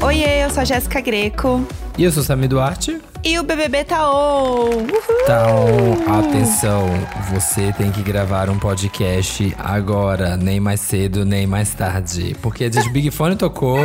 Oiê, eu sou a Jéssica Greco. E eu sou Sami Duarte. E o BBB tá on! Uhul! Tá on. Atenção, você tem que gravar um podcast agora, nem mais cedo, nem mais tarde. Porque a de Big Fone tocou,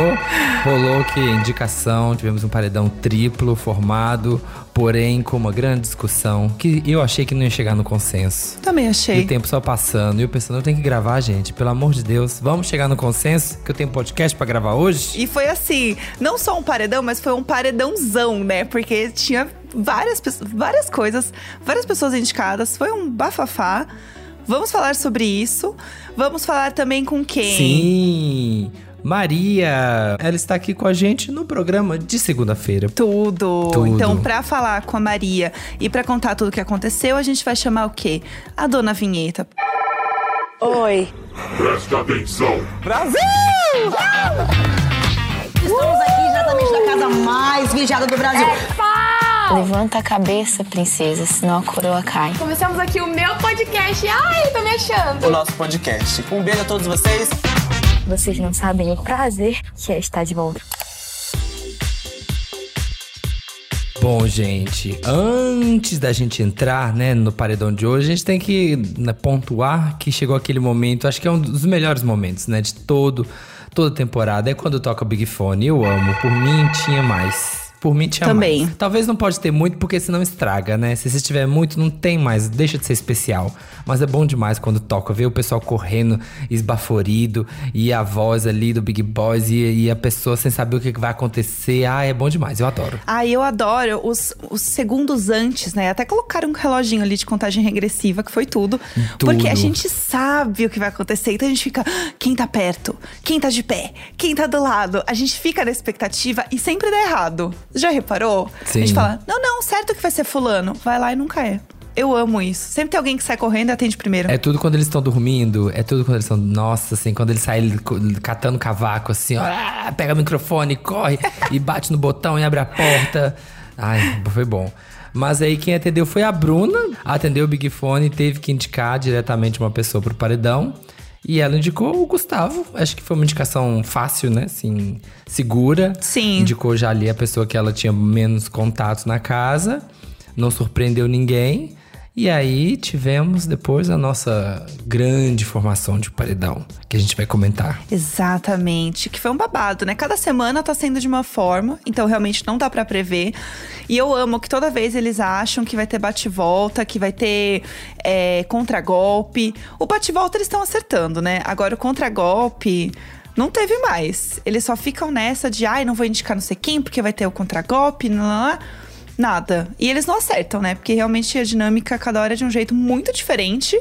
rolou que indicação, tivemos um paredão triplo formado, porém com uma grande discussão que eu achei que não ia chegar no consenso. Também E achei. o tempo só passando, e eu pensando, eu tenho que gravar, gente, pelo amor de Deus, vamos chegar no consenso que eu tenho podcast pra gravar hoje? E foi assim, não só um paredão, mas foi um paredãozão, né? Porque tinha várias, várias coisas, várias pessoas indicadas. Foi um bafafá. Vamos falar sobre isso. Vamos falar também com quem? Sim! Maria, ela está aqui com a gente no programa de segunda-feira. Tudo. Tudo. Então, pra falar com a Maria e pra contar tudo o que aconteceu, a gente vai chamar o quê? A dona Vinheta. Oi. Presta atenção. Estamos aqui diretamente da casa mais vigiada do Brasil. Levanta a cabeça, princesa, senão a coroa cai. Começamos aqui o meu podcast. Ai, tô me achando. o nosso podcast. Um beijo a todos vocês. Vocês não sabem o prazer que é estar de volta. Bom, gente, antes da gente entrar, né, no paredão de hoje, a gente tem que né, pontuar que chegou aquele momento, acho que é um dos melhores momentos, né, de todo toda temporada, é quando toca o Big Fone. Eu amo, por mim tinha mais. Por mim tinha Também. mais. Talvez não pode ter muito, porque senão estraga, né? Se você tiver muito, não tem mais, deixa de ser especial. Mas é bom demais quando toca, ver o pessoal correndo, esbaforido, e a voz ali do Big Boys, e, e a pessoa sem saber o que vai acontecer. Ah, é bom demais, eu adoro. Ah, eu adoro os, os segundos antes, né? Até colocaram um reloginho ali de contagem regressiva, que foi tudo. Tudo. Porque a gente sabe o que vai acontecer. Então a gente fica, "Ah, quem tá perto? Quem tá de pé? Quem tá do lado? A gente fica na expectativa e sempre dá errado. Já reparou? Sim. A gente fala, não, não, certo que vai ser fulano. Vai lá e nunca é. Eu amo isso. Sempre tem alguém que sai correndo e atende primeiro. É tudo quando eles estão dormindo, é tudo quando eles estão. Nossa, assim, quando eles saem co- catando cavaco, assim, ó, ah, pega o microfone, corre e bate no botão e abre a porta. Ai, foi bom. Mas aí quem atendeu foi a Bruna, atendeu o Big Fone e teve que indicar diretamente uma pessoa pro paredão. E ela indicou o Gustavo. Acho que foi uma indicação fácil, né? Assim, segura. Sim. Indicou já ali a pessoa que ela tinha menos contatos na casa. Não surpreendeu ninguém. E aí tivemos depois a nossa grande formação de paredão, que a gente vai comentar. Exatamente, que foi um babado, né? Cada semana tá sendo de uma forma, então realmente não dá pra prever. E eu amo que toda vez eles acham que vai ter bate-volta, que vai ter é, contragolpe. O bate-volta eles estão acertando, né? Agora o contragolpe. Não teve mais. Eles só ficam nessa de, ai, não vou indicar não sei quem, porque vai ter o contragolpe, não, não, não. Nada. E eles não acertam, né? Porque realmente a dinâmica cada hora é de um jeito muito diferente.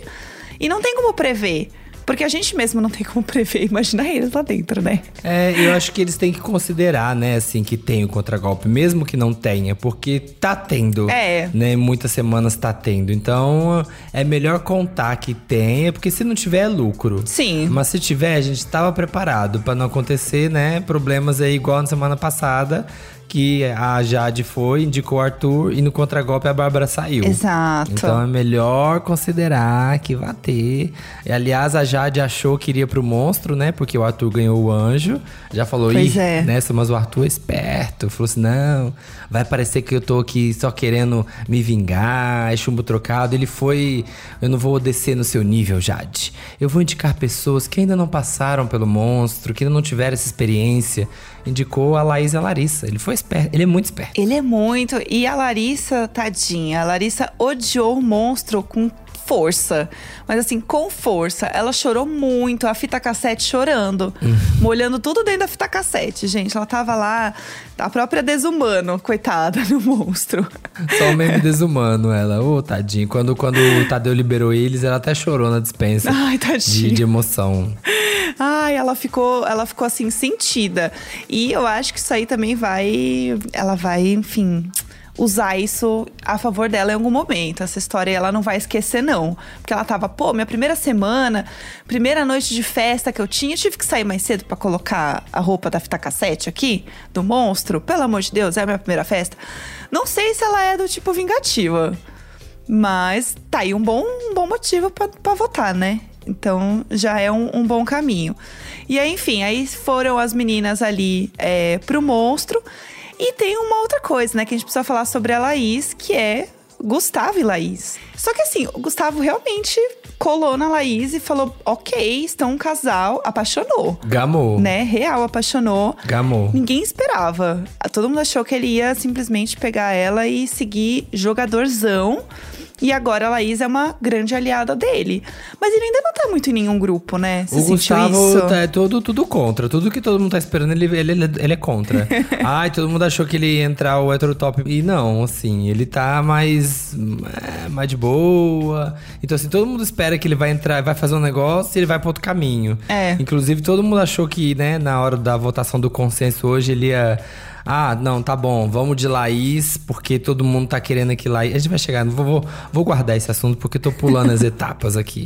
E não tem como prever. Porque a gente mesmo não tem como prever, imagina eles lá dentro, né? É, eu acho que eles têm que considerar, né, assim, que tem o contragolpe, mesmo que não tenha, porque tá tendo. É. Né, muitas semanas tá tendo. Então, é melhor contar que tenha, porque se não tiver, é lucro. Sim. Mas se tiver, a gente tava preparado pra não acontecer, né, problemas aí igual na semana passada, que a Jade foi, indicou o Arthur e no contragolpe a Bárbara saiu. Exato. Então é melhor considerar que vai ter. E, aliás, a Jade achou que iria pro monstro, né? Porque o Arthur ganhou o anjo. Já falou, Ih, é. nessa, mas o Arthur é esperto. Falou assim: não, vai parecer que eu tô aqui só querendo me vingar, é chumbo trocado. Ele foi. Eu não vou descer no seu nível, Jade. Eu vou indicar pessoas que ainda não passaram pelo monstro, que ainda não tiveram essa experiência. Indicou a Laís e a Larissa. Ele foi esperto, ele é muito esperto. Ele é muito. E a Larissa, tadinha, a Larissa odiou o monstro com força. Mas assim, com força. Ela chorou muito, a fita cassete chorando. molhando tudo dentro da fita cassete, gente. Ela tava lá, a própria desumano, coitada, no monstro. Só um meme desumano, ela. Ô, tadinho. Quando, quando o Tadeu liberou eles, ela até chorou na dispensa. Ai, de, tadinha. de emoção. Ai, ela ficou, ela ficou assim sentida. E eu acho que isso aí também vai, ela vai, enfim, usar isso a favor dela em algum momento. Essa história ela não vai esquecer não, porque ela tava, pô, minha primeira semana, primeira noite de festa que eu tinha, eu tive que sair mais cedo pra colocar a roupa da fita cassete aqui do monstro. Pelo amor de Deus, é a minha primeira festa. Não sei se ela é do tipo vingativa. Mas tá aí um bom, um bom motivo pra votar, né? Então já é um, um bom caminho. E aí, enfim, aí foram as meninas ali é, pro monstro. E tem uma outra coisa, né, que a gente precisa falar sobre a Laís, que é Gustavo e Laís. Só que assim, o Gustavo realmente colou na Laís e falou: ok, estão um casal, apaixonou. Gamou. Né? Real, apaixonou. Gamou. Ninguém esperava. Todo mundo achou que ele ia simplesmente pegar ela e seguir jogadorzão. E agora a Laís é uma grande aliada dele. Mas ele ainda não tá muito em nenhum grupo, né? Você o Gustavo isso? tá, é todo, tudo contra. Tudo que todo mundo tá esperando, ele, ele, ele, ele é contra. Ai, todo mundo achou que ele ia entrar o hétero top. E não, assim, ele tá mais, é, mais de boa. Então, assim, todo mundo espera que ele vai entrar, vai fazer um negócio e ele vai pro outro caminho. É. Inclusive, todo mundo achou que, né, na hora da votação do consenso hoje, ele ia. Ah, não, tá bom, vamos de Laís, porque todo mundo tá querendo que Laís. A gente vai chegar, vou, vou, vou guardar esse assunto porque eu tô pulando as etapas aqui.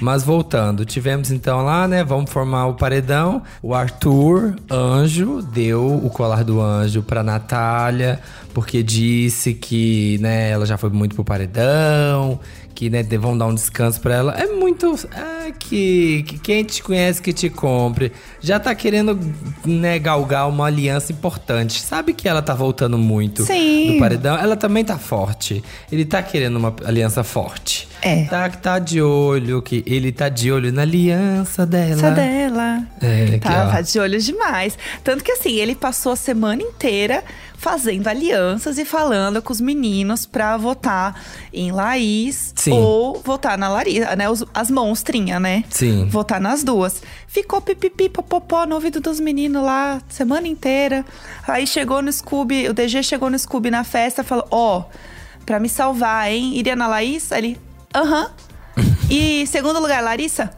Mas voltando, tivemos então lá, né? Vamos formar o paredão. O Arthur, anjo, deu o colar do anjo pra Natália, porque disse que, né, ela já foi muito pro paredão, que, né, vão dar um descanso pra ela. É muito. É que, que quem te conhece que te compre. Já tá querendo, né, galgar uma aliança importante. Sabe que ela tá voltando muito Sim. do paredão. Ela também tá forte. Ele tá querendo uma aliança forte. É. Tá, tá de olho, que ele tá de olho na aliança dela. Essa dela. É, tá, tá de olho demais. Tanto que assim, ele passou a semana inteira fazendo alianças e falando com os meninos pra votar em Laís Sim. ou votar na Larissa, né? Os- as monstrinhas, né? Sim. Votar nas duas. Ficou pipipi, popopó no ouvido dos meninos lá semana inteira. Aí chegou no Scooby, o DG chegou no Scooby na festa e falou: Ó, pra me salvar, hein? Iria na Laís? Aí ele, aham. E segundo lugar, Larissa?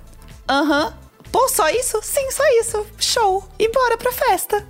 Aham. Pô, só isso? Sim, só isso. Show. E bora pra festa.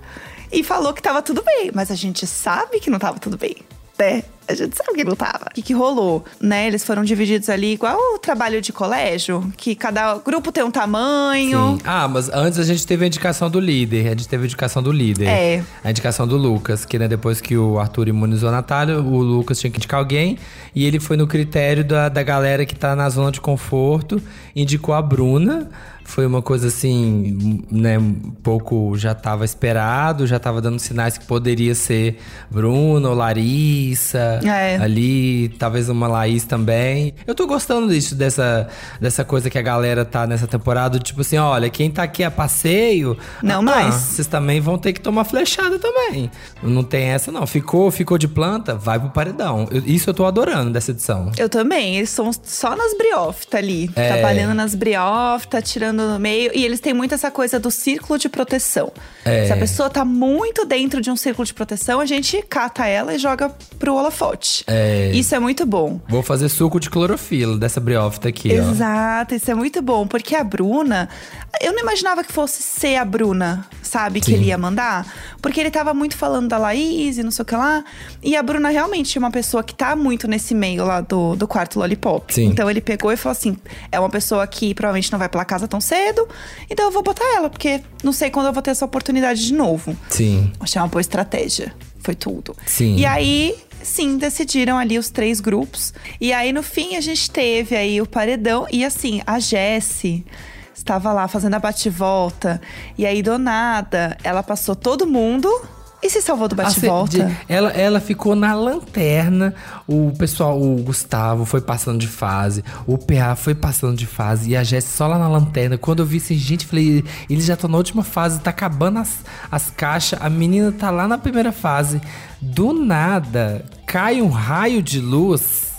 E falou que tava tudo bem, mas a gente sabe que não tava tudo bem, né? A gente sabe que não tava. O que, que rolou? Né? Eles foram divididos ali igual o trabalho de colégio, que cada grupo tem um tamanho. Sim. Ah, mas antes a gente teve a indicação do líder. A gente teve a indicação do líder. É. A indicação do Lucas, que né, depois que o Arthur imunizou a Natália, o Lucas tinha que indicar alguém. E ele foi no critério da, da galera que tá na zona de conforto, indicou a Bruna. Foi uma coisa assim, né, um pouco já tava esperado, já tava dando sinais que poderia ser Bruna ou Larissa. É. Ali, talvez uma Laís também. Eu tô gostando disso, dessa, dessa coisa que a galera tá nessa temporada, tipo assim, olha, quem tá aqui a passeio. Não ah, mais. Vocês também vão ter que tomar flechada também. Não tem essa, não. Ficou, ficou de planta, vai pro paredão. Eu- isso eu tô adorando dessa edição. Eu também, eles são só nas briófitas ali. É. Trabalhando nas briófitas, tirando no meio. E eles têm muito essa coisa do círculo de proteção. É. Se a pessoa tá muito dentro de um círculo de proteção, a gente cata ela e joga pro holofote. É. Isso é muito bom. Vou fazer suco de clorofila dessa briófita aqui, ó. Exato, isso é muito bom. Porque a Bruna, eu não imaginava que fosse ser a Bruna, sabe? Que Sim. ele ia mandar. Porque ele tava muito falando da Laís e não sei o que lá. E a Bruna realmente é uma pessoa que tá muito nesse meio lá do, do quarto Lollipop. Sim. Então ele pegou e falou assim: é uma pessoa que provavelmente não vai pela casa tão cedo. Então eu vou botar ela, porque não sei quando eu vou ter essa oportunidade de novo. Sim. Achei uma boa estratégia. Foi tudo. Sim. E aí, sim, decidiram ali os três grupos. E aí, no fim, a gente teve aí o paredão. E assim, a Jessie estava lá fazendo a bate-volta. E aí, do nada, ela passou todo mundo e se salvou do bate-volta. Ela, ela ficou na lanterna. O pessoal, o Gustavo foi passando de fase. O PA foi passando de fase. E a Jéssica só lá na lanterna. Quando eu vi assim, gente, falei, eles já estão na última fase, tá acabando as, as caixas. A menina tá lá na primeira fase. Do nada, cai um raio de luz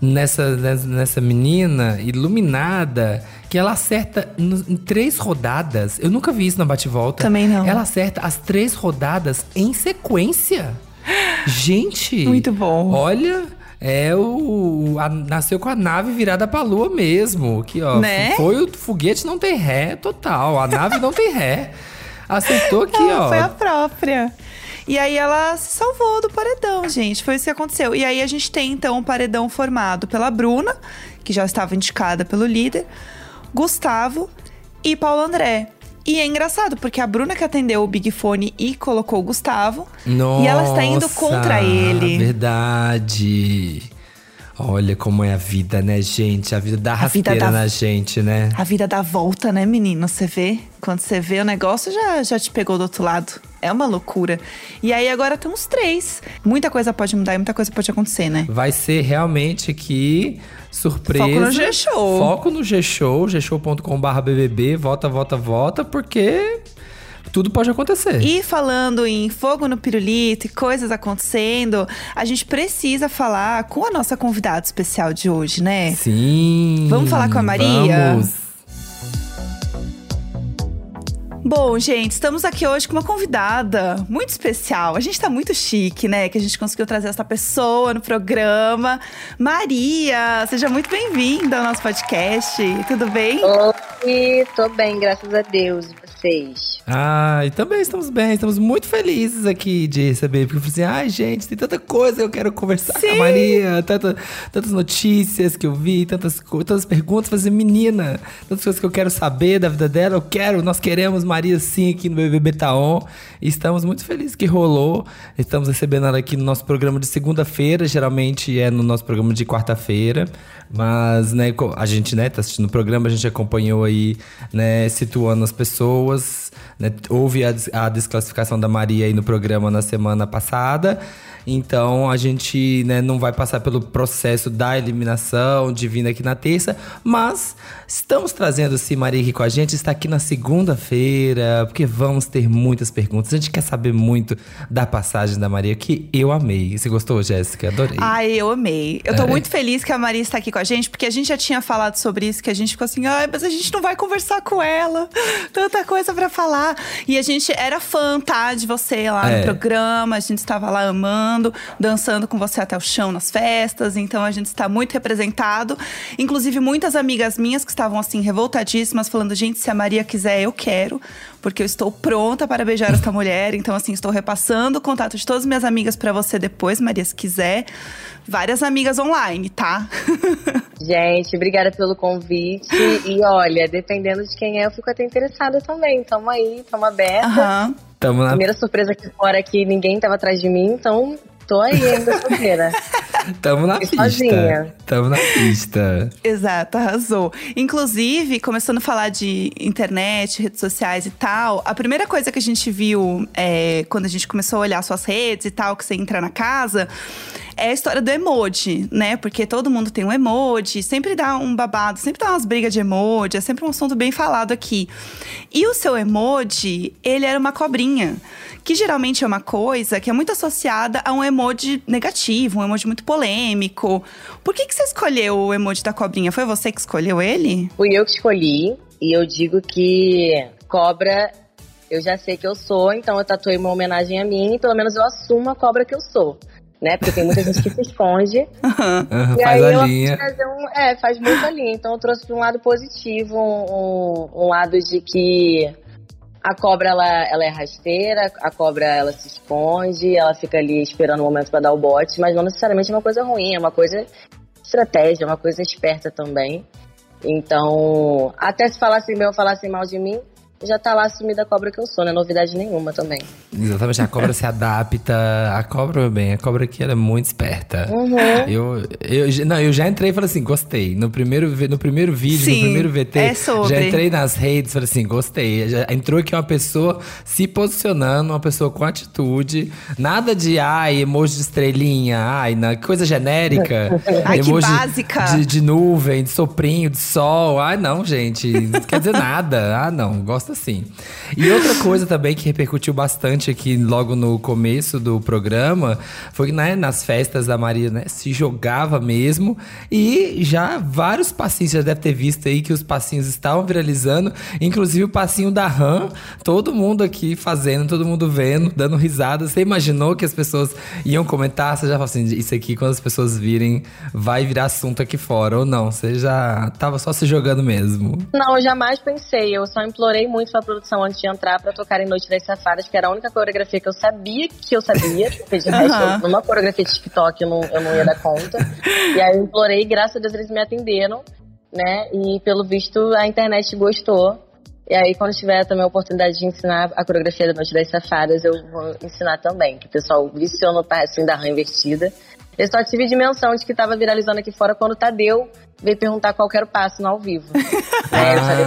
nessa, nessa menina iluminada que ela acerta em três rodadas. Eu nunca vi isso na bate-volta. Também não. Ela acerta as três rodadas em sequência. Gente! Muito bom. Olha. É o. a- nasceu com a nave virada pra lua mesmo. Que, ó, Né? Foi o foguete não tem ré total. A nave não tem ré. Acertou aqui, Ela ó. foi a própria. E aí ela se salvou do paredão, gente. Foi isso que aconteceu. E aí a gente tem então um paredão formado pela Bruna, que já estava indicada pelo líder, Gustavo e Paulo André. E é engraçado, porque a Bruna que atendeu o Big Fone e colocou o Gustavo. Nossa, e ela está indo contra ele. Verdade. Olha como é a vida, né, gente? A vida dá A vida rasteira dá- na gente, né? A vida dá volta, né, menino? Você vê? Quando você vê o negócio, já, já te pegou do outro lado. É uma loucura. E aí agora temos três. Muita coisa pode mudar e muita coisa pode acontecer, né? Vai ser realmente aqui surpresa. Foco no G-Show. Foco no G-Show, gshow.com.br BBB, vota, vota, vota, porque tudo pode acontecer. E falando em fogo no pirulito e coisas acontecendo, a gente precisa falar com a nossa convidada especial de hoje, né? Sim. Vamos falar com a Maria? Vamos. Bom, gente, estamos aqui hoje com uma convidada muito especial. A gente tá muito chique, né? Que a gente conseguiu trazer essa pessoa no programa. Maria, seja muito bem-vinda ao nosso podcast. Tudo bem? Oi, tô bem, graças a Deus. Vocês? Ah, e também estamos bem, estamos muito felizes aqui de receber, porque eu falei assim, ai gente, tem tanta coisa que eu quero conversar com a Sim. Maria, tanta, tantas notícias que eu vi, tantas, tantas perguntas, fazer menina, tantas coisas que eu quero saber da vida dela, eu quero, nós queremos Maria sim aqui no BBB Taon, e estamos muito felizes que rolou, estamos recebendo ela aqui no nosso programa de segunda-feira, geralmente é no nosso programa de quarta-feira, mas, né, a gente, né, tá assistindo o programa, a gente acompanhou aí, né, situando as pessoas, was né, houve a, a desclassificação da Maria aí no programa na semana passada, então a gente, né, não vai passar pelo processo da eliminação de aqui na terça, mas estamos trazendo sim Maria aqui com a gente, está aqui na segunda-feira, porque vamos ter muitas perguntas, a gente quer saber muito da passagem da Maria, que eu amei. Você gostou, Jéssica? Adorei. Ai, eu amei. Eu tô É. muito feliz que a Maria está aqui com a gente, porque a gente já tinha falado sobre isso, que a gente ficou assim, ai, mas a gente não vai conversar com ela. Tanta coisa pra falar. E a gente era fã, tá, de você lá É. no programa, a gente estava lá amando, dançando com você até o chão nas festas, então a gente está muito representado. Inclusive, muitas amigas minhas que estavam assim, revoltadíssimas, falando, gente, se a Maria quiser, eu quero, porque eu estou pronta para beijar esta mulher. Então, assim, estou repassando o contato de todas as minhas amigas pra você depois, Maria, se quiser. Várias amigas online, tá? Gente, obrigada pelo convite. E olha, dependendo de quem é, eu fico até interessada também. Tamo aí, tamo aberta. Aham. Tamo na, Primeira surpresa aqui fora que ninguém tava atrás de mim, então tô aí ainda solteira. tamo na E pista. sozinha. Tamo na pista. Exato, arrasou. Inclusive, começando a falar de internet, redes sociais e tal, a primeira coisa que a gente viu é, quando a gente começou a olhar suas redes e tal, que você entra na casa, é a história do emoji, né? Porque todo mundo tem um emoji, sempre dá um babado, sempre dá umas brigas de emoji, é sempre um assunto bem falado aqui. E o seu emoji, ele era uma cobrinha, que geralmente é uma coisa que é muito associada a um emoji negativo, um emoji muito polêmico. Por que, que você escolheu o emoji da cobrinha? Foi você que escolheu ele? Fui eu que escolhi. E eu digo que cobra, eu já sei que eu sou, então eu tatuei uma homenagem a mim e pelo menos eu assumo a cobra que eu sou. Né? Porque tem muita gente que se esconde. Aham, E faz aí a eu linha. um, é, faz muito a linha. Então eu trouxe para um lado positivo, um, um lado de que a cobra ela, ela é rasteira, a cobra ela se esconde, ela fica ali esperando o momento para dar o bote, mas não necessariamente é uma coisa ruim, é uma coisa estratégia, é uma coisa esperta também. Então, até se falassem bem ou falassem mal de mim, já tá lá assumida a cobra que eu sou, não é novidade nenhuma também. Exatamente, a cobra se adapta. A cobra, meu bem, a cobra aqui ela é muito esperta. Uhum. Eu, eu, não, eu já entrei e falei assim, gostei. No primeiro, no primeiro vídeo, Sim, no primeiro VT, é já entrei nas redes e falei assim, gostei. Já entrou aqui uma pessoa se posicionando, uma pessoa com atitude. Nada de, ai, emoji de estrelinha, ai, na, coisa genérica. Ai, que emoji básica. De, de nuvem, de soprinho, de sol. Ai, não, gente. Não quer dizer nada. Ah, não. Gosto assim. E outra coisa também que repercutiu bastante aqui logo no começo do programa foi que né, nas festas da Maria, né, se jogava mesmo. E já vários passinhos, já deve ter visto aí que os passinhos estavam viralizando. Inclusive o passinho da RAM. Todo mundo aqui fazendo, todo mundo vendo, dando risada. Você imaginou que as pessoas iam comentar? Você já falou assim, isso aqui quando as pessoas virem, vai virar assunto aqui fora. Ou não, você já tava só se jogando mesmo. Não, eu jamais pensei. Eu só implorei muito pra produção antes de entrar pra tocar em Noite das Safadas, que era a única coreografia que eu sabia que eu sabia. Porque de resto, Aham. numa coreografia de TikTok eu não, eu não ia dar conta. E aí eu implorei, graças a Deus eles me atenderam, né? E pelo visto a internet gostou. E aí, quando tiver também a oportunidade de ensinar a coreografia da Noite das Safadas, eu vou ensinar também. Que o pessoal viciou no passinho da rã invertida. Eu só tive dimensão de que tava viralizando aqui fora quando o Tadeu veio perguntar qual era o passo no ao vivo. Aí eu falei,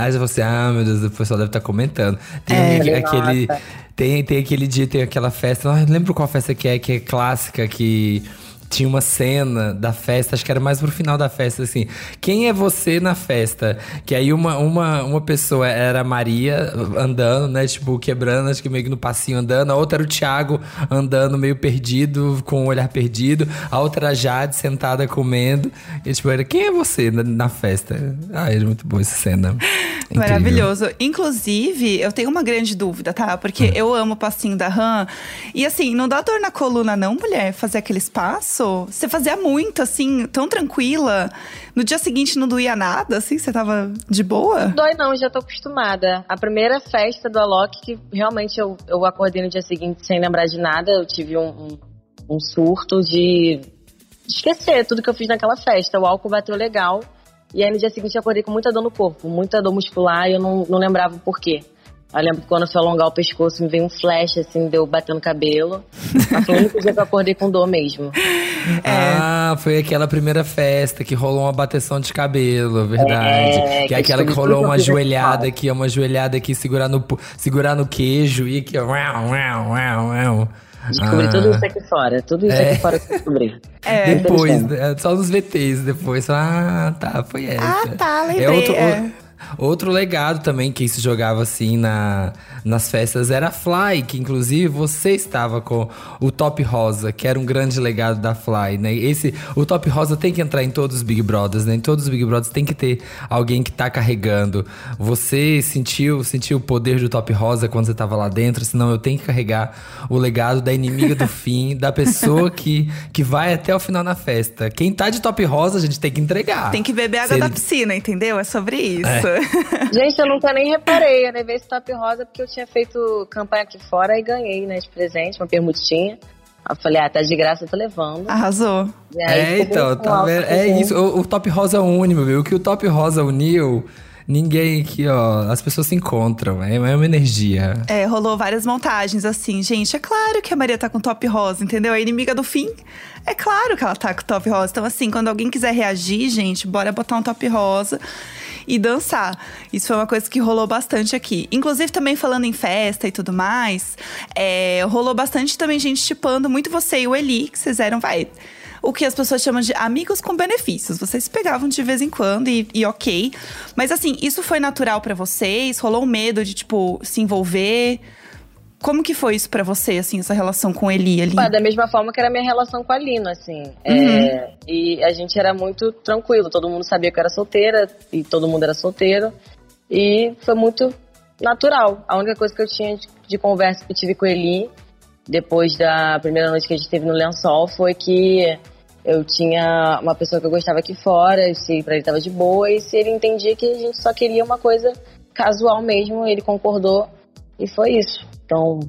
Ah, você, ah, meu Deus, o pessoal deve estar comentando. Tem É, aquele. nossa. Tem, tem aquele dia, tem aquela festa. Não lembro qual festa que é, que é clássica, que tinha uma cena da festa, acho que era mais pro final da festa, assim. Quem é você na festa? Que aí uma, uma, uma pessoa era a Maria andando, né? Tipo, quebrando, acho que meio que no passinho andando. A outra era o Thiago andando meio perdido, com o olhar perdido. A outra era a Jade sentada comendo. E tipo, era quem é você na, na festa? Ah, era muito boa essa cena. Incrível. Maravilhoso. Inclusive, eu tenho uma grande dúvida, tá? Porque Hum. eu amo o passinho da RAM. E assim, não dá dor na coluna, não, mulher, fazer aquele espaço? Você fazia muito, assim, tão tranquila. No dia seguinte não doía nada, assim? Você tava de boa? Dói não, já tô acostumada. A primeira festa do Alok, que realmente eu, eu acordei no dia seguinte sem lembrar de nada, eu tive um, um, um surto de esquecer tudo que eu fiz naquela festa. O álcool bateu legal. E aí no dia seguinte eu acordei com muita dor no corpo, muita dor muscular e eu não, não lembrava o porquê. Eu lembro que quando eu fui alongar o pescoço, me veio um flash, assim, deu batendo no cabelo. Mas foi o único dia que eu acordei com dor mesmo. Ah, foi aquela primeira festa que rolou uma bateção de cabelo, verdade. É, que é que aquela que descobri rolou uma que joelhada aqui, uma joelhada aqui, segurar no, segurar no queijo e aqui, ó. uau, uau, uau, uau. Descobri Ah, tudo isso aqui fora. Tudo isso É. aqui fora que eu descobri. É. Depois, né, só nos VTs depois. Ah, tá, foi essa. Ah, tá, lembrei, É outro, é. Outro legado também que se jogava assim na, nas festas era a Fly, que inclusive você estava com o Top Rosa, que era um grande legado da Fly, né? Esse, o Top Rosa tem que entrar em todos os Big Brothers, né? Em todos os Big Brothers tem que ter alguém que tá carregando. Você sentiu, sentiu o poder do Top Rosa quando você tava lá dentro, senão eu tenho que carregar o legado da inimiga do fim, da pessoa que, que vai até o final na festa. Quem tá de Top Rosa, a gente tem que entregar. Tem que beber água da piscina, entendeu? É sobre isso. Gente, eu nunca nem reparei. Eu levei esse top rosa porque eu tinha feito campanha aqui fora e ganhei, né, de presente, uma permutinha. Eu falei, ah, tá de graça, eu tô levando. Arrasou. É, então, tá alto, vendo? É isso. O, o Top Rosa une, meu viu? O que o Top Rosa uniu, ninguém aqui, ó. As pessoas se encontram. É, é uma energia. É, rolou várias montagens assim, gente. É claro que a Maria tá com top rosa, entendeu? A inimiga do fim. É claro que ela tá com top rosa. Então, assim, quando alguém quiser reagir, gente, bora botar um top rosa e dançar. Isso foi uma coisa que rolou bastante aqui. Inclusive, também falando em festa e tudo mais, é, rolou bastante também gente tipando muito você e o Eli, que vocês eram, vai. O que as pessoas chamam de amigos com benefícios. Vocês se pegavam de vez em quando e, e ok. Mas assim, isso foi natural pra vocês? Rolou um medo de, tipo, se envolver? Como que foi isso pra você, assim, essa relação com Eli ali? Da mesma forma que era a minha relação com a Lina, assim. É, e a gente era muito tranquilo, todo mundo sabia que eu era solteira e todo mundo era solteiro. E foi muito natural. A única coisa que eu tinha de, de conversa que eu tive com ele depois da primeira noite que a gente teve no lençol foi que eu tinha uma pessoa que eu gostava aqui fora, e se pra ele tava de boa, e se ele entendia que a gente só queria uma coisa casual mesmo, ele concordou e foi isso. Então,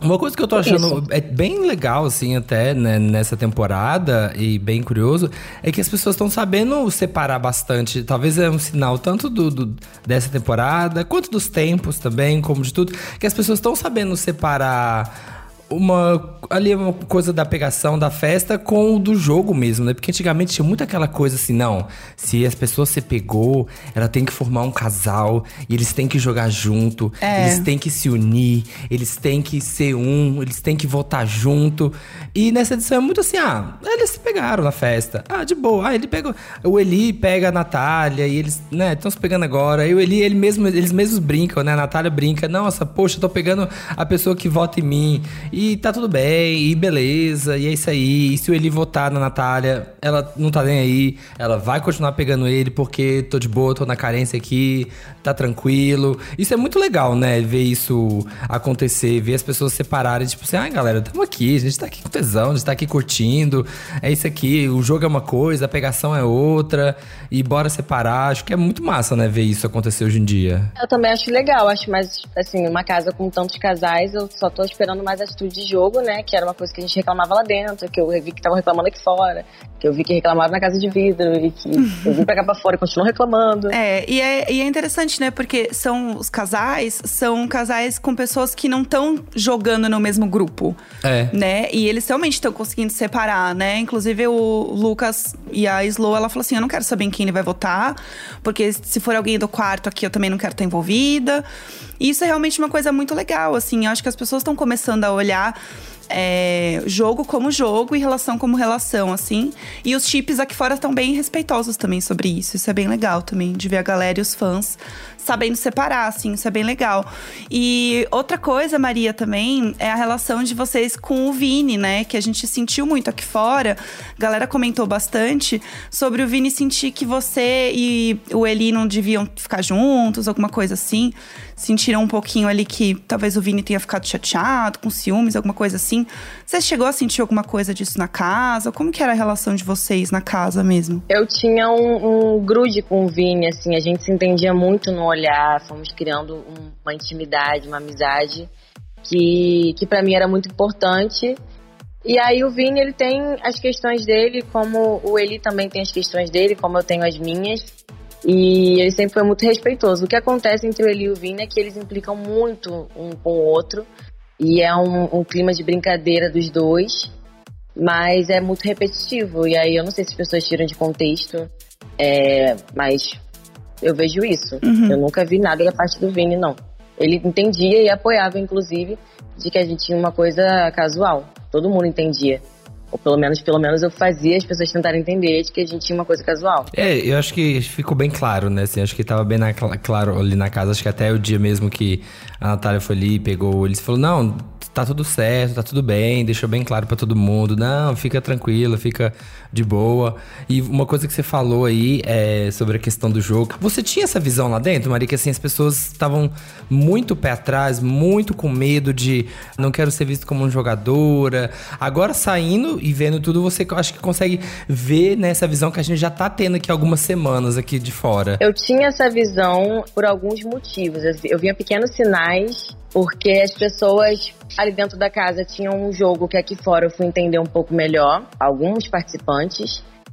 Uma coisa que eu tô achando é bem legal, assim, até né, nessa temporada, e bem curioso, é que as pessoas estão sabendo separar bastante. Talvez é um sinal tanto do, do- dessa temporada, quanto dos tempos também, como de tudo, que as pessoas estão sabendo separar. Uma, ali uma coisa da pegação da festa com o do jogo mesmo, né? Porque antigamente tinha muito aquela coisa assim, não, se as pessoas se pegou, ela tem que formar um casal, e eles têm que jogar junto, É. eles têm que se unir, eles têm que ser um, eles têm que votar junto. E nessa edição é muito assim, ah, eles se pegaram na festa. Ah, de boa. Ah, ele pegou. O Eli pega a Natália e eles, né, estão se pegando agora. E o Eli, ele mesmo, eles mesmos brincam, né? A Natália brinca, nossa, poxa, eu tô pegando a pessoa que vota em mim. E tá tudo bem, e beleza, e é isso aí. E se o Eli votar na Natália, ela não tá nem aí, ela vai continuar pegando ele porque tô de boa, tô na carência aqui, tá tranquilo. Isso é muito legal, né? Ver isso acontecer, ver as pessoas separarem, tipo assim, ai galera, tamo aqui, a gente tá aqui com tesão, a gente tá aqui curtindo, é isso aqui, o jogo é uma coisa, a pegação é outra, e bora separar. Acho que é muito massa, né, ver isso acontecer hoje em dia. Eu também acho legal, acho mais, assim, uma casa com tantos casais, eu só tô esperando mais atitude de jogo, né? Que era uma coisa que a gente reclamava lá dentro, que eu vi que estavam reclamando aqui fora, Que eu vi que reclamaram na casa de vidro e que eu vim pra cá pra fora e continuam reclamando. É e, é, e é interessante, né? Porque são os casais, são casais com pessoas que não estão jogando no mesmo grupo. É. Né? E eles realmente estão conseguindo separar, né? Inclusive o Lucas e a Slow, ela falou assim: eu não quero saber em quem ele vai votar, porque se for alguém do quarto aqui, eu também não quero estar envolvida. E isso é realmente uma coisa muito legal, assim. Eu acho que as pessoas estão começando a olhar é, jogo como jogo e relação como relação, assim. E os chips aqui fora estão bem respeitosos também sobre isso. Isso é bem legal também, de ver a galera e os fãs sabendo separar, assim, isso é bem legal. E outra coisa, Maria, também, é a relação de vocês com o Vini, né? Que a gente sentiu muito aqui fora. A galera comentou bastante sobre o Vini sentir que você e o Eli não deviam ficar juntos, alguma coisa assim. Sentiram um pouquinho ali que talvez o Vini tenha ficado chateado, com ciúmes, alguma coisa assim. Você chegou a sentir alguma coisa disso na casa? Como que era a relação de vocês na casa mesmo? Eu tinha um, um grude com o Vini, assim, a gente se entendia muito no olhar, fomos criando um, uma intimidade, uma amizade que, que para mim era muito importante. E aí o Vini, ele tem as questões dele, como o Eli também tem as questões dele, como eu tenho as minhas. E ele sempre foi muito respeitoso. O que acontece entre o Eli e o Vini é que eles implicam muito um com o outro. E é um, um clima de brincadeira dos dois. Mas é muito repetitivo. E aí eu não sei se as pessoas tiram de contexto. É, mas eu vejo isso. Uhum. Eu nunca vi nada da parte do Vini, não. Ele entendia e apoiava, inclusive, de que a gente tinha uma coisa casual. Todo mundo entendia. Ou pelo menos, pelo menos eu fazia as pessoas tentarem entender de que a gente tinha uma coisa casual. É, eu acho que ficou bem claro, né? Assim, acho que tava bem na- claro ali na casa. Acho que até o dia mesmo que a Natália foi ali, pegou ele e falou: Não, tá tudo certo, tá tudo bem, deixou bem claro pra todo mundo. Não, fica tranquilo, fica de boa. E uma coisa que você falou aí é sobre a questão do jogo. Você tinha essa visão lá dentro, Maria, que assim, as pessoas estavam muito pé atrás, muito com medo de não quero ser visto como uma jogadora. Agora saindo e vendo tudo, você acho que consegue ver nessa visão que a gente já tá tendo aqui algumas semanas aqui de fora. Eu tinha essa visão por alguns motivos. Eu via pequenos sinais, porque as pessoas ali dentro da casa tinham um jogo que aqui fora eu fui entender um pouco melhor, alguns participantes.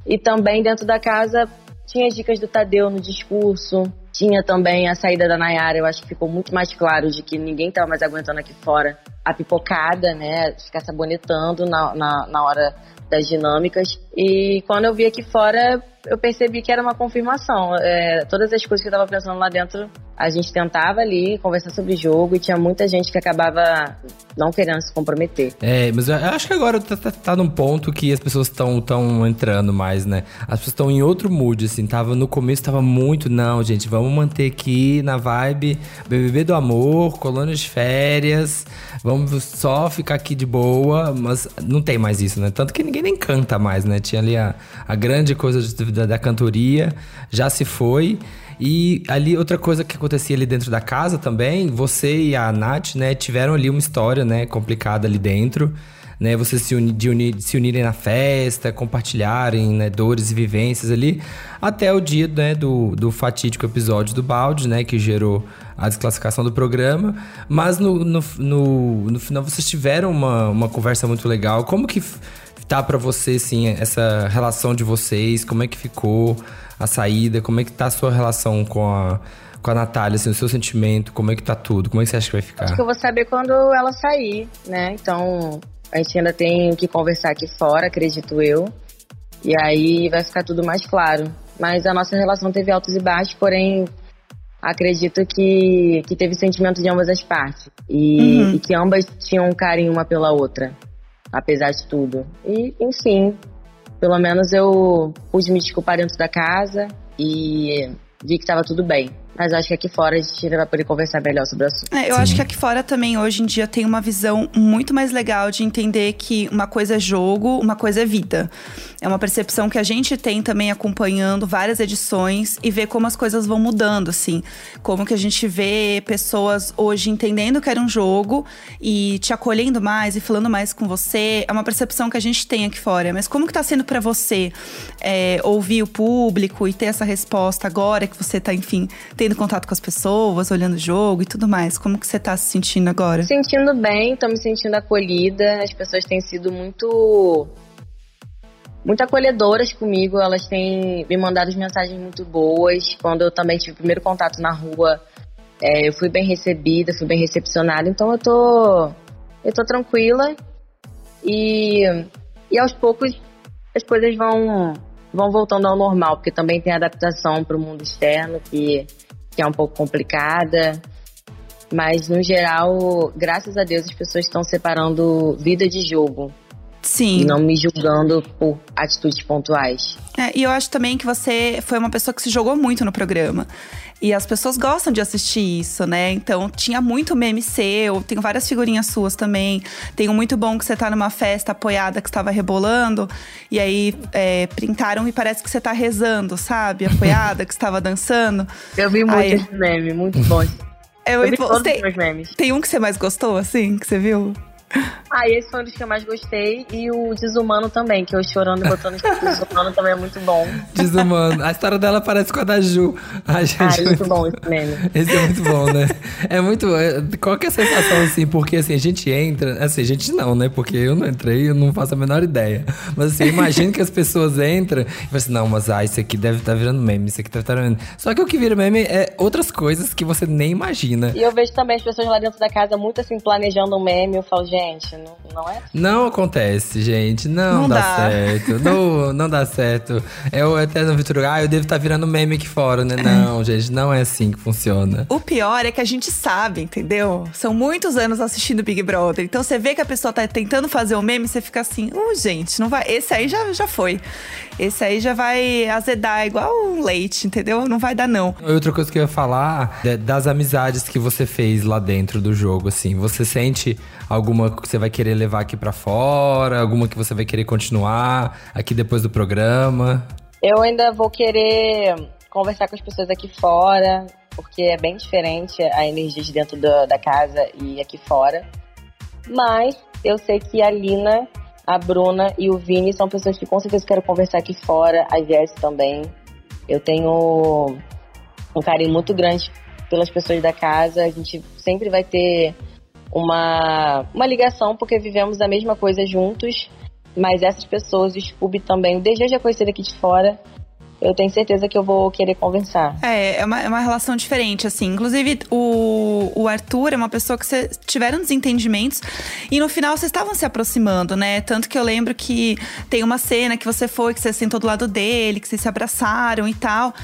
E também dentro da casa tinha as dicas do Tadeu no discurso, tinha também a saída da Nayara, eu acho que ficou muito mais claro de que ninguém tava mais aguentando aqui fora a pipocada, né? Ficar sabonetando na, na, na hora das dinâmicas. E quando eu vi aqui fora, eu percebi que era uma confirmação. É, todas as coisas que eu tava pensando lá dentro, a gente tentava ali conversar sobre jogo e tinha muita gente que acabava não querendo se comprometer. É, mas eu acho que agora tá, tá, tá num ponto que as pessoas estão tão entrando mais, né? As pessoas estão em outro mood, assim. Tava, no começo tava muito, não, gente, vamos manter aqui na vibe BBB do amor, colônia de férias, vamos só ficar aqui de boa, mas não tem mais isso, né? Tanto que ninguém nem canta mais, né? Tinha ali a, a grande coisa de- da, da cantoria, já se foi. E ali, outra coisa que acontecia ali dentro da casa também, você e a Nath, né, tiveram ali uma história, né, complicada ali dentro, né, vocês se, uni- de unir- se unirem na festa, compartilharem, né, dores e vivências ali, até o dia, né, do, do fatídico episódio do balde, né, que gerou a desclassificação do programa, mas no, no, no, no final vocês tiveram uma, uma conversa muito legal, como que tá pra você, assim, essa relação de vocês, como é que ficou a saída, como é que tá a sua relação com a, com a Natália, assim, o seu sentimento, como é que tá tudo, como é que você acha que vai ficar? Acho que eu vou saber quando ela sair, né? Então, a gente ainda tem que conversar aqui fora, acredito eu. E aí vai ficar tudo mais claro. Mas a nossa relação teve altos e baixos, porém, acredito que, que teve sentimento de ambas as partes. E, Uhum. e que ambas tinham um carinho uma pela outra, apesar de tudo. E, enfim, pelo menos eu pude me desculpar dentro da casa e vi que estava tudo bem. Mas acho que aqui fora a gente vai poder conversar melhor sobre o assunto. É, eu acho que aqui fora também, hoje em dia, tem uma visão muito mais legal de entender que uma coisa é jogo, uma coisa é vida. É uma percepção que a gente tem também acompanhando várias edições e ver como as coisas vão mudando, assim. Como que a gente vê pessoas hoje entendendo que era um jogo e te acolhendo mais e falando mais com você. É uma percepção que a gente tem aqui fora. Mas como que tá sendo pra você é, ouvir o público e ter essa resposta agora que você tá, enfim, tendo contato com as pessoas, olhando o jogo e tudo mais? Como que você tá se sentindo agora? Sentindo bem, tô me sentindo acolhida. As pessoas têm sido muito muito acolhedoras comigo. Elas têm me mandado mensagens muito boas. Quando eu também tive o primeiro contato na rua, é, eu fui bem recebida, fui bem recepcionada. Então eu tô, eu tô tranquila e, e aos poucos as coisas vão, vão voltando ao normal, porque também tem adaptação para o mundo externo que, que é um pouco complicada. Mas, no geral, graças a Deus, as pessoas estão separando vida de jogo. Sim. E não me julgando por atitudes pontuais. É, e eu acho também que você foi uma pessoa que se jogou muito no programa. E as pessoas gostam de assistir isso, né? Então tinha muito meme seu, tenho várias figurinhas suas também. Tem um muito bom que você tá numa festa apoiada que estava rebolando, e aí é, printaram e parece que você tá rezando, sabe? Apoiada, que estava dançando. Eu vi muito Aí- esse meme, muito bom. É Eu vi muito bom. Tem, tem um que você mais gostou, assim, que você viu? Ah, e esse foi um dos que eu mais gostei. E o Desumano também, que eu chorando e botando Desumano também é muito bom. Desumano. A história dela parece com a da Ju. Ai, gente, Ah, é muito bom esse meme. Esse é muito bom, né? É muito. é- Qual que é a sensação, assim? Porque assim, a gente entra. Assim, a gente não, né? Porque eu não entrei, eu não faço a menor ideia. Mas assim, imagino que as pessoas entram e falam assim: não, mas ah, isso aqui deve estar virando meme, isso aqui deve estar virando. Só que o que vira meme é outras coisas que você nem imagina. E eu vejo também as pessoas lá dentro da casa muito assim, planejando um meme. Eu falo, gente, não, não é Não acontece, gente. Não, Não dá, dá. certo. Não, não dá certo. É o eterno Vitor Ah, eu devo estar virando meme aqui fora, né? Não, gente, não é assim que funciona. O pior é que a gente sabe, entendeu? São muitos anos assistindo Big Brother. Então você vê que a pessoa tá tentando fazer o meme, você fica assim, uh, gente, não vai. Esse aí já, já foi. Esse aí já vai azedar igual um leite, entendeu? Não vai dar, não. Outra coisa que eu ia falar é das amizades que você fez lá dentro do jogo, assim. Você sente alguma que você vai querer levar aqui pra fora? Alguma que você vai querer continuar aqui depois do programa? Eu ainda vou querer conversar com as pessoas aqui fora, porque é bem diferente a energia de dentro da, da casa e aqui fora. Mas eu sei que a Lina, a Bruna e o Vini são pessoas que com certeza quero conversar aqui fora, a Jess também. Eu tenho um carinho muito grande pelas pessoas da casa, a gente sempre vai ter uma, uma ligação, porque vivemos a mesma coisa juntos. Mas essas pessoas, o Scooby também, o DG já conhecido aqui de fora, eu tenho certeza que eu vou querer conversar. É, é uma, é uma relação diferente, assim. Inclusive, o, o Arthur é uma pessoa que vocês tiveram desentendimentos e no final vocês estavam se aproximando, né? Tanto que eu lembro que tem uma cena que você foi, que você sentou do lado dele, que vocês se abraçaram e tal.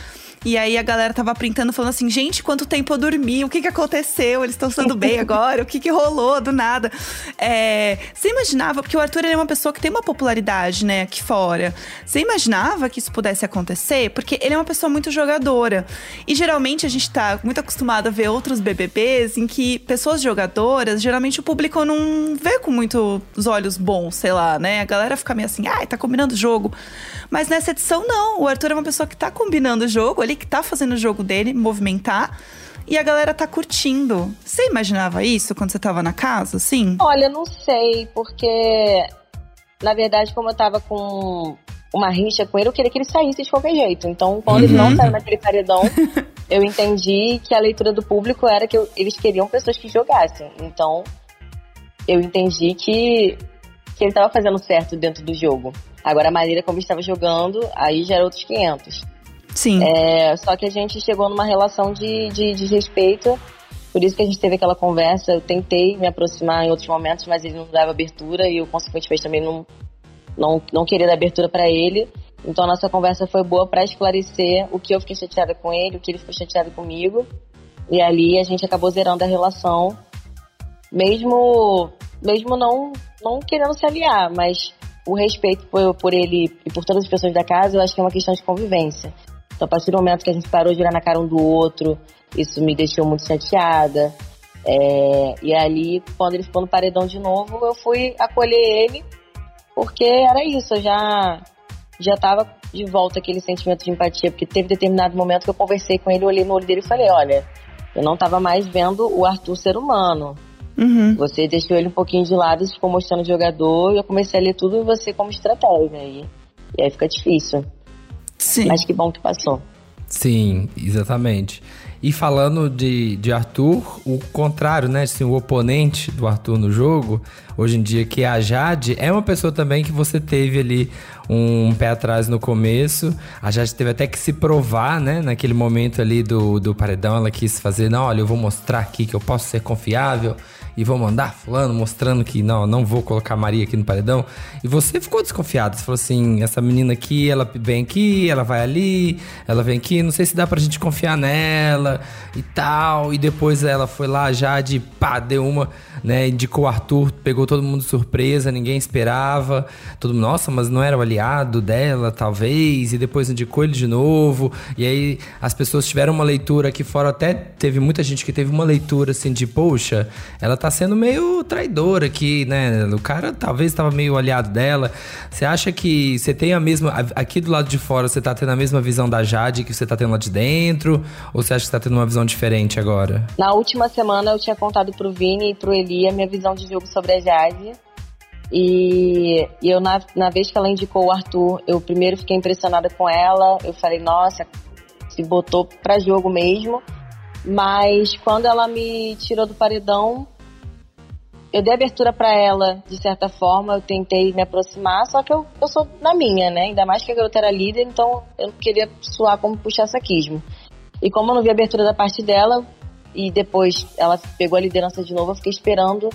E aí a galera tava printando, falando assim, gente, quanto tempo eu dormi? O que que aconteceu? Eles estão estando bem agora? O que que rolou do nada? É, você imaginava, porque o Arthur é uma pessoa que tem uma popularidade, né, aqui fora. Você imaginava que isso pudesse acontecer? Porque ele é uma pessoa muito jogadora. E geralmente a gente tá muito acostumado a ver outros BBBs em que pessoas jogadoras, geralmente o público não vê com muitos olhos bons, sei lá, né? A galera fica meio assim, ai, tá combinando o jogo. Mas nessa edição, não. O Arthur é uma pessoa que tá combinando o jogo, ele que tá fazendo o jogo dele movimentar. E a galera tá curtindo. Você imaginava isso quando você tava na casa, assim? Olha, não sei, porque na verdade, como eu tava com uma rixa com ele, eu queria que ele saísse de qualquer jeito. Então, quando ele não saiu naquele paredão, eu entendi que a leitura do público era que eu- eles queriam pessoas que jogassem. Então, eu entendi que, que ele estava fazendo certo dentro do jogo. Agora, a maneira como ele estava jogando, aí já era outros 500. Sim. É, só que a gente chegou numa relação de, de, de respeito, por isso que a gente teve aquela conversa. Eu tentei me aproximar em outros momentos, mas ele não dava abertura e eu, consequentemente, também não, não, não queria dar abertura para ele. Então a nossa conversa foi boa para esclarecer o que eu fiquei chateada com ele, o que ele ficou chateado comigo. E ali a gente acabou zerando a relação, mesmo, mesmo não, não querendo se aliar, mas o respeito por, por ele e por todas as pessoas da casa, eu acho que é uma questão de convivência. Então, a partir do momento que a gente parou de olhar na cara um do outro, isso me deixou muito chateada. É, e ali, quando ele ficou no paredão de novo, eu fui acolher ele, porque era isso, eu já já tava de volta aquele sentimento de empatia, porque teve determinado momento que eu conversei com ele, olhei no olho dele e falei, olha, eu não tava mais vendo o Arthur ser humano. Uhum. Você deixou ele um pouquinho de lado, ficou mostrando o jogador, e eu comecei a ler tudo em você como estratégia. E, e aí fica difícil. Sim. Mas que bom que passou. Sim, exatamente. E falando de, de Arthur, o contrário, né? Assim, o oponente do Arthur no jogo, hoje em dia, que é a Jade, é uma pessoa também que você teve ali um pé atrás no começo. A Jade teve até que se provar, né? Naquele momento ali do, do paredão, ela quis fazer, não, olha, eu vou mostrar aqui que eu posso ser confiável e vou mandar fulano mostrando que não, não vou colocar Maria aqui no paredão. E você ficou desconfiado. Você falou assim: essa menina aqui, ela vem aqui, ela vai ali, ela vem aqui, não sei se dá pra gente confiar nela e tal. E depois ela foi lá já de pá, deu uma, né? Indicou o Arthur, pegou todo mundo de surpresa, ninguém esperava. Todo mundo, nossa, mas não era o aliado dela, talvez. E depois indicou ele de novo. E aí as pessoas tiveram uma leitura aqui fora, até teve muita gente que teve uma leitura assim de, poxa, ela tá sendo meio traidora aqui, né? O cara talvez estava meio aliado dela. Você acha que você tem a mesma. Aqui do lado de fora, você tá tendo a mesma visão da Jade que você tá tendo lá de dentro? Ou você acha que você tá tendo uma visão diferente agora? Na última semana eu tinha contado pro Vini e pro Eli a minha visão de jogo sobre a Jade. E, e eu, na, na vez que ela indicou o Arthur, eu primeiro fiquei impressionada com ela. Eu falei, nossa, se botou pra jogo mesmo. Mas quando ela me tirou do paredão, eu dei abertura para ela, de certa forma, eu tentei me aproximar, só que eu, eu sou na minha, né? Ainda mais que a garota era líder, então eu não queria suar como puxar saquismo. E como eu não vi abertura da parte dela, e depois ela pegou a liderança de novo, eu fiquei esperando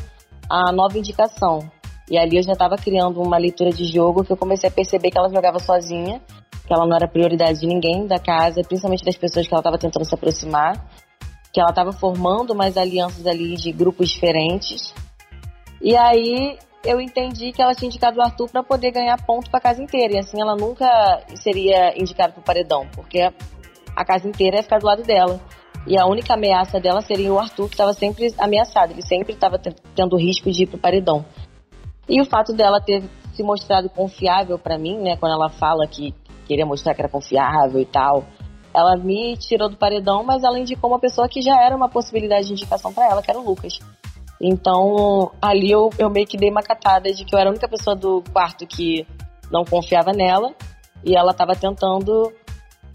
a nova indicação. E ali eu já estava criando uma leitura de jogo que eu comecei a perceber que ela jogava sozinha, que ela não era prioridade de ninguém da casa, principalmente das pessoas que ela estava tentando se aproximar, que ela estava formando mais alianças ali de grupos diferentes. E aí eu entendi que ela tinha indicado o Arthur para poder ganhar ponto para a casa inteira. E assim ela nunca seria indicada para o paredão, porque a casa inteira ia ficar do lado dela. E a única ameaça dela seria o Arthur, que estava sempre ameaçado, ele sempre estava tendo risco de ir pro paredão. E o fato dela ter se mostrado confiável para mim, né, quando ela fala que queria mostrar que era confiável e tal, ela me tirou do paredão, mas ela indicou uma pessoa que já era uma possibilidade de indicação para ela, que era o Lucas. Então, ali eu, eu meio que dei uma catada de que eu era a única pessoa do quarto que não confiava nela e ela estava tentando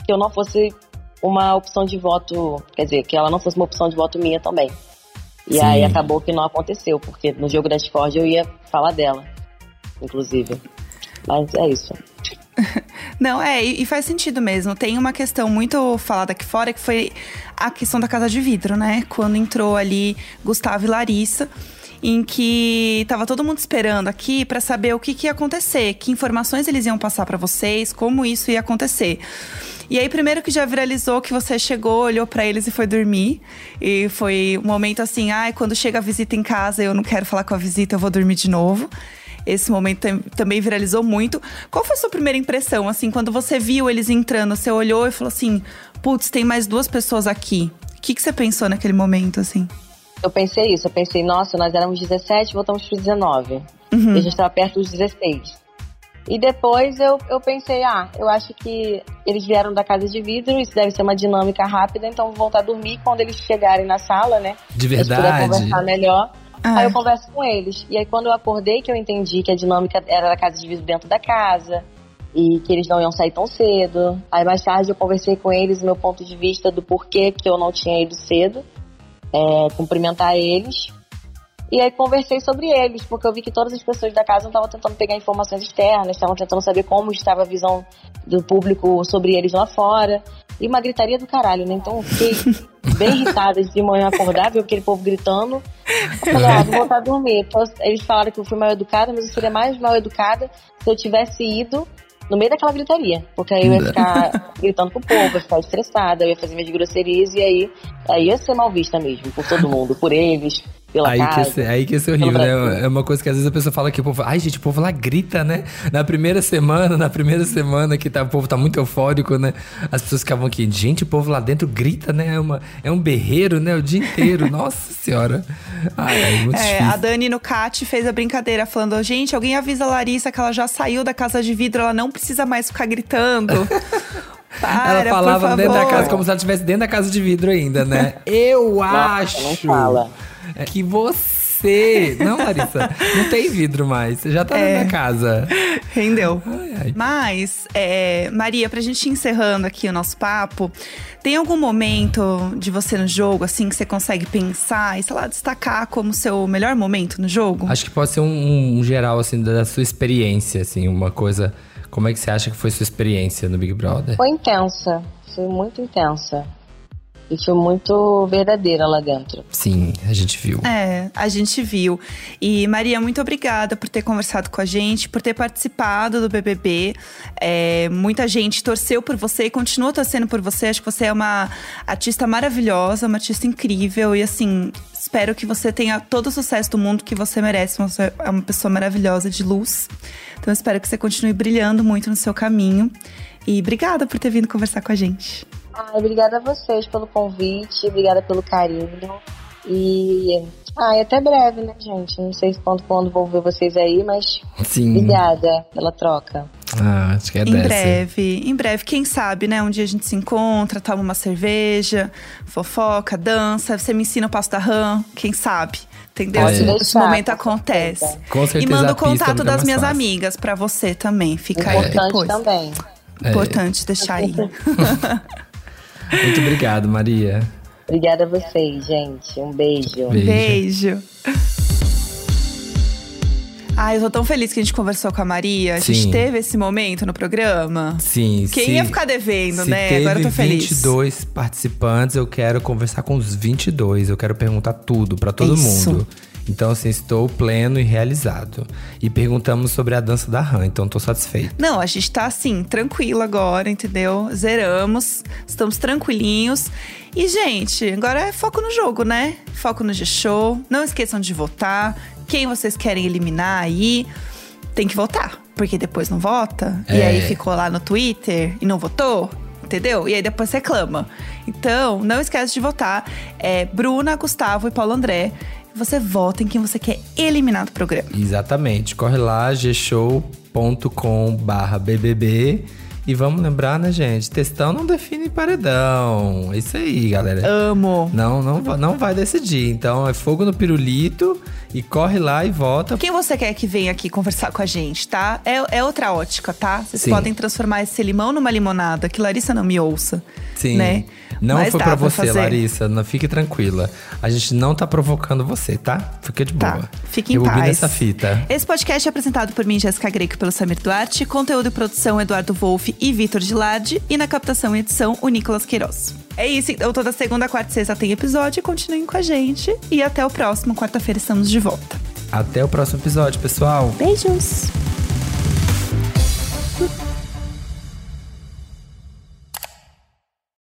que eu não fosse uma opção de voto, quer dizer, que ela não fosse uma opção de voto minha também. E Sim. aí acabou que não aconteceu, porque no jogo da Discord eu ia falar dela, inclusive. Mas é isso. Não, é, e faz sentido mesmo. Tem uma questão muito falada aqui fora que foi a questão da casa de vidro, né? Quando entrou ali Gustavo e Larissa em que tava todo mundo esperando aqui para saber o que, que ia acontecer, que informações eles iam passar para vocês, como isso ia acontecer. E aí, primeiro que já viralizou que você chegou, olhou para eles e foi dormir. E foi um momento assim, ai, ah, quando chega a visita em casa, eu não quero falar com a visita, eu vou dormir de novo. Esse momento também viralizou muito. Qual foi a sua primeira impressão, assim, quando você viu eles entrando? Você olhou e falou assim: putz, tem mais duas pessoas aqui. O que, que você pensou naquele momento, assim? Eu pensei isso, eu pensei, nossa, nós éramos 17, voltamos para 19. Uhum. E a gente estava perto dos 16. E depois eu, eu pensei, ah, eu acho que eles vieram da casa de vidro, isso deve ser uma dinâmica rápida, então vou voltar a dormir quando eles chegarem na sala, né? De verdade. A gente conversar melhor. Ah. Aí eu converso com eles. E aí quando eu acordei que eu entendi que a dinâmica era da casa de vidro dentro da casa e que eles não iam sair tão cedo. Aí mais tarde eu conversei com eles meu ponto de vista do porquê que eu não tinha ido cedo, é, cumprimentar eles. E aí conversei sobre eles, porque eu vi que todas as pessoas da casa estavam tentando pegar informações externas, estavam tentando saber como estava a visão do público sobre eles lá fora. E uma gritaria do caralho, né? Então eu fiquei bem irritada de manhã acordar, ver aquele povo gritando. Eu falei, ah, vou voltar a dormir. Então, eles falaram que eu fui mal educada, mas eu seria mais mal educada se eu tivesse ido no meio daquela gritaria. Porque aí eu ia ficar gritando pro povo, ia ficar estressada, eu ia fazer minhas grosserias e aí, aí ia ser mal vista mesmo, por todo mundo, por eles, pela aí casa. Que é, aí que é horrível, né? É uma coisa que às vezes a pessoa fala que o povo. Ai, gente, o povo lá grita, né? Na primeira semana, na primeira semana que tá, o povo tá muito eufórico, né? As pessoas ficavam aqui, gente, o povo lá dentro grita, né? É, uma, é um berreiro, né? O dia inteiro. Nossa senhora. Ai, ai, muito é, a Dani no CAT fez a brincadeira, falando: gente, alguém avisa a Larissa que ela já saiu da casa de vidro, ela não precisa mais ficar gritando. Para, ela falava dentro da casa como se ela estivesse dentro da casa de vidro ainda, né? Eu Nossa, acho. Não fala é que você. Não, Larissa, não tem vidro mais. Você já tá É. na minha casa. Rendeu. Ai, ai. Mas, é, Maria, pra gente ir encerrando aqui o nosso papo, tem algum momento de você no jogo, assim, que você consegue pensar e, sei lá, destacar como seu melhor momento no jogo? Acho que pode ser um, um geral, assim, da sua experiência, assim, uma coisa. Como é que você acha que foi sua experiência no Big Brother? Foi intensa, foi muito intensa. E foi muito verdadeira lá dentro. Sim, a gente viu. É, a gente viu. E Maria, muito obrigada por ter conversado com a gente, por ter participado do BBB. É, muita gente torceu por você e continua torcendo por você. Acho que você é uma artista maravilhosa, uma artista incrível. E assim, espero que você tenha todo o sucesso do mundo que você merece. Você é uma pessoa maravilhosa de luz. Então espero que você continue brilhando muito no seu caminho. E obrigada por ter vindo conversar com a gente. Ai, obrigada a vocês pelo convite, obrigada pelo carinho. E. Ai, até breve, né, gente? Não sei quando, quando vou ver vocês aí, mas Sim. obrigada pela troca. Ah, acho que é Em dessa. breve, em breve, quem sabe, né? Um dia a gente se encontra, toma uma cerveja, fofoca, dança, você me ensina o passo da RAM, quem sabe? Entendeu? Pode Esse, deixar, esse momento acontece. certeza. Com certeza E manda o contato das minhas fácil. amigas pra você também. Fica aí Importante depois. também. É. Importante deixar aí. Muito obrigado, Maria. Obrigada a vocês, gente. Um beijo. Beijo. Beijo. Ai, eu tô tão feliz que a gente conversou com a Maria. A gente Sim. teve esse momento no programa. Sim, Quem se- ia ficar devendo, se né? Teve Agora eu tô feliz. 22 participantes, eu quero conversar com os 22. Eu quero perguntar tudo pra todo Isso. mundo. Então, assim, estou pleno e realizado. E perguntamos sobre a dança da rã, então tô satisfeito. Não, a gente tá assim, tranquilo agora, entendeu? Zeramos, estamos tranquilinhos. E, gente, agora é foco no jogo, né? Foco no G-Show. Não esqueçam de votar. Quem vocês querem eliminar aí, tem que votar. Porque depois não vota. E É. aí ficou lá no Twitter e não votou. Entendeu? E aí depois reclama. Então, não esquece de votar. É Bruna, Gustavo e Paulo André. Você vota em quem você quer eliminar do programa. Exatamente. Corre lá, gshowcom barra BBB. E vamos lembrar, né, gente? Textão não define paredão. É isso aí, galera. Amo. Não, não, não vai decidir. Então é fogo no pirulito e corre lá e vota. Quem você quer que venha aqui conversar com a gente, tá? É, é outra ótica, tá? Vocês Sim. podem transformar esse limão numa limonada, que Larissa não me ouça. Sim. Né? Não Mas foi pra você, fazer. Larissa. Não fique tranquila. A gente não tá provocando você, tá? Fica de Tá, boa. fique em Rebobina paz. essa fita. Esse podcast é apresentado por mim, Jéssica Greco, pelo Samir Duarte. Conteúdo e produção, Eduardo Wolff e Vitor Gilardi. E na captação e edição, o Nicolas Queiroz. É isso, então toda segunda, quarta e sexta tem episódio. Continuem com a gente. E até o próximo. Quarta-feira estamos de volta. Até o próximo episódio, pessoal. Beijos!